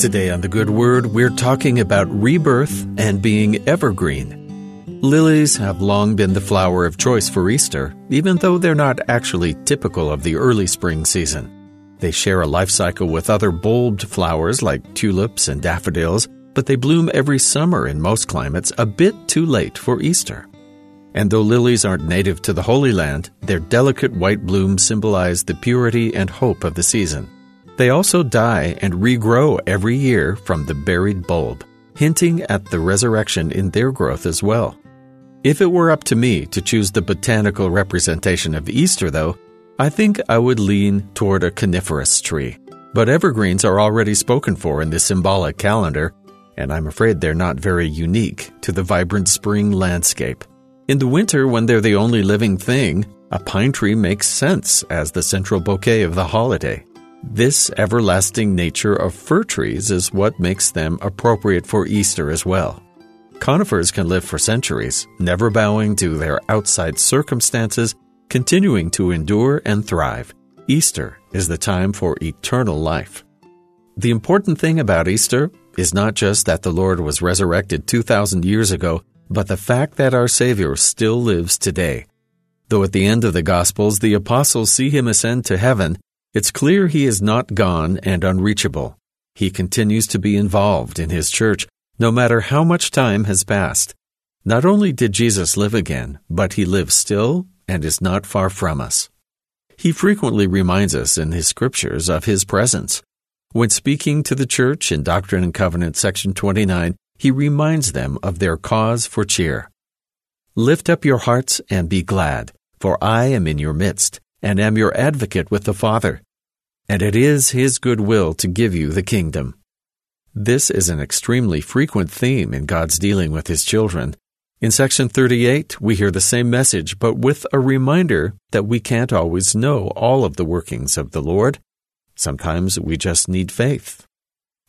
Today on The Good Word, we're talking about rebirth and being evergreen. Lilies have long been the flower of choice for Easter, even though they're not actually typical of the early spring season. They share a life cycle with other bulbed flowers like tulips and daffodils, but they bloom every summer in most climates a bit too late for Easter. And though lilies aren't native to the Holy Land, their delicate white blooms symbolize the purity and hope of the season. They also die and regrow every year from the buried bulb, hinting at the resurrection in their growth as well. If it were up to me to choose the botanical representation of Easter, though, I think I would lean toward a coniferous tree. But evergreens are already spoken for in the symbolic calendar, and I'm afraid they're not very unique to the vibrant spring landscape. In the winter, when they're the only living thing, a pine tree makes sense as the central bouquet of the holiday. This everlasting nature of fir trees is what makes them appropriate for Easter as well. Conifers can live for centuries, never bowing to their outside circumstances, continuing to endure and thrive. Easter is the time for eternal life. The important thing about Easter is not just that the Lord was resurrected 2,000 years ago, but the fact that our Savior still lives today. Though at the end of the Gospels the apostles see him ascend to heaven, it's clear he is not gone and unreachable. He continues to be involved in his church, no matter how much time has passed. Not only did Jesus live again, but he lives still and is not far from us. He frequently reminds us in his scriptures of his presence. When speaking to the church in Doctrine and Covenant section 29, he reminds them of their cause for cheer. Lift up your hearts and be glad, for I am in your midst and am your advocate with the Father, and it is His good will to give you the kingdom. This is an extremely frequent theme in God's dealing with His children. In section 38, we hear the same message, but with a reminder that we can't always know all of the workings of the Lord. Sometimes we just need faith.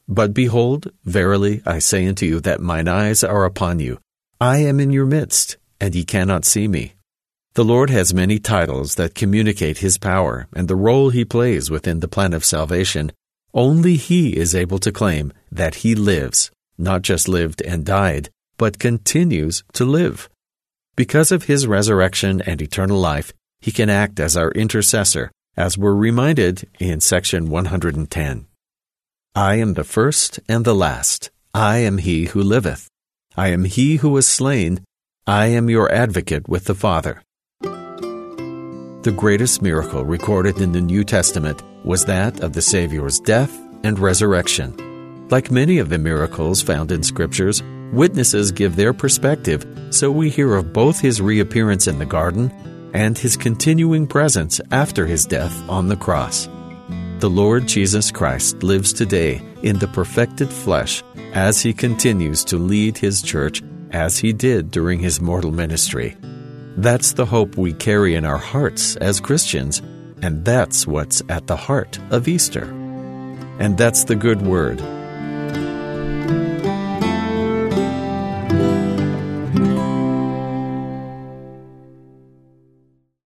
But behold, verily I say unto you that mine eyes are upon you. I am in your midst, and ye cannot see me. The Lord has many titles that communicate His power and the role He plays within the plan of salvation. Only He is able to claim that He lives, not just lived and died, but continues to live. Because of His resurrection and eternal life, He can act as our intercessor, as we're reminded in section 110. I am the first and the last. I am He who liveth. I am He who was slain. I am your advocate with the Father. The greatest miracle recorded in the New Testament was that of the Savior's death and resurrection. Like many of the miracles found in Scriptures, witnesses give their perspective, so we hear of both his reappearance in the garden and his continuing presence after his death on the cross. The Lord Jesus Christ lives today in the perfected flesh as he continues to lead his church as he did during his mortal ministry. That's the hope we carry in our hearts as Christians, and that's what's at the heart of Easter. And that's the good word